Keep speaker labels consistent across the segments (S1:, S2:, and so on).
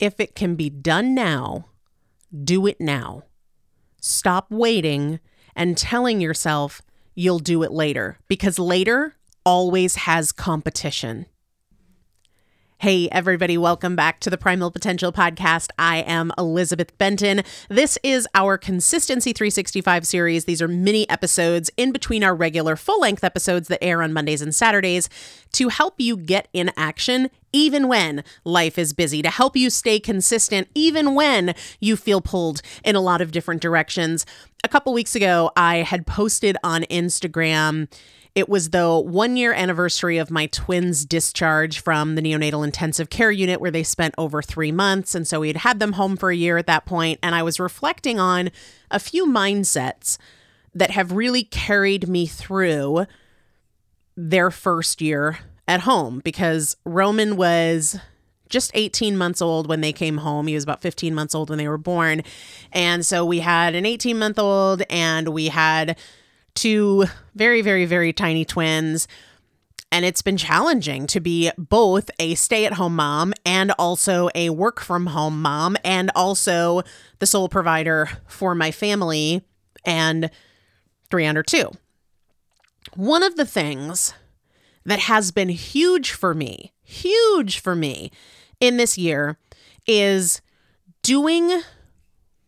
S1: if it can be done now, do it now. Stop waiting and telling yourself you'll do it later because later always has competition. Hey, everybody, welcome back to the Primal Potential Podcast. I am Elizabeth Benton. This is our Consistency 365 series. These are mini episodes in between our regular full length episodes that air on Mondays and Saturdays to help you get in action even when life is busy, to help you stay consistent even when you feel pulled in a lot of different directions. A couple weeks ago, I had posted on Instagram it was the one year anniversary of my twins' discharge from the neonatal intensive care unit where they spent over three months. And so we had had them home for a year at that point, And I was reflecting on a few mindsets that have really carried me through their first year at home because Roman was just 18 months old when they came home. He was about 15 months old when they were born. And so we had an 18 month old and we had two very, very, very tiny twins. And it's been challenging to be both a stay at home mom and also a work from home mom, and also the sole provider for my family and three under two. One of the things that has been huge for me, huge for me in this year is doing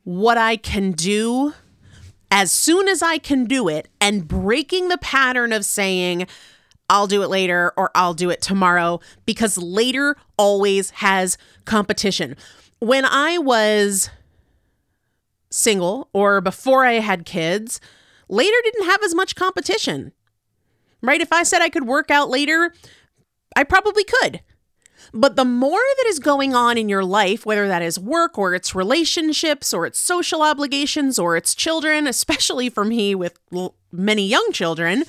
S1: what I can do as soon as I can do it and breaking the pattern of saying, I'll do it later or I'll do it tomorrow because later always has competition. When I was single or before I had kids, later didn't have as much competition. Right? If I said I could work out later, I probably could. But the more that is going on in your life, whether that is work or it's relationships or it's social obligations or it's children, especially for me with l- many young children,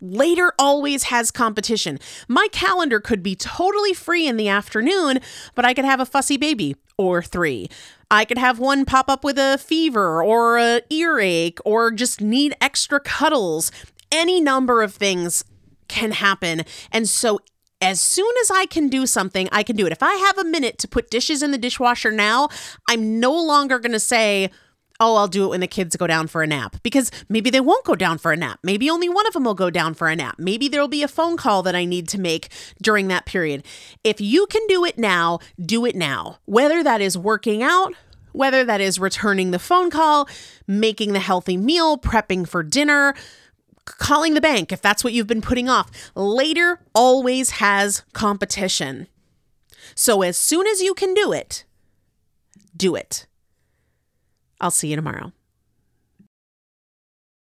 S1: later always has competition. My calendar could be totally free in the afternoon, but I could have a fussy baby or three. I could have one pop up with a fever or a earache or just need extra cuddles. Any number of things can happen. And so as soon as I can do something, I can do it. If I have a minute to put dishes in the dishwasher now, I'm no longer going to say, oh, I'll do it when the kids go down for a nap because maybe they won't go down for a nap. Maybe only one of them will go down for a nap. Maybe there'll be a phone call that I need to make during that period. If you can do it now, do it now. Whether that is working out, whether that is returning the phone call, making the healthy meal, prepping for dinner, calling the bank if that's what you've been putting off. Later always has competition. So as soon as you can do it, do it. I'll see you tomorrow.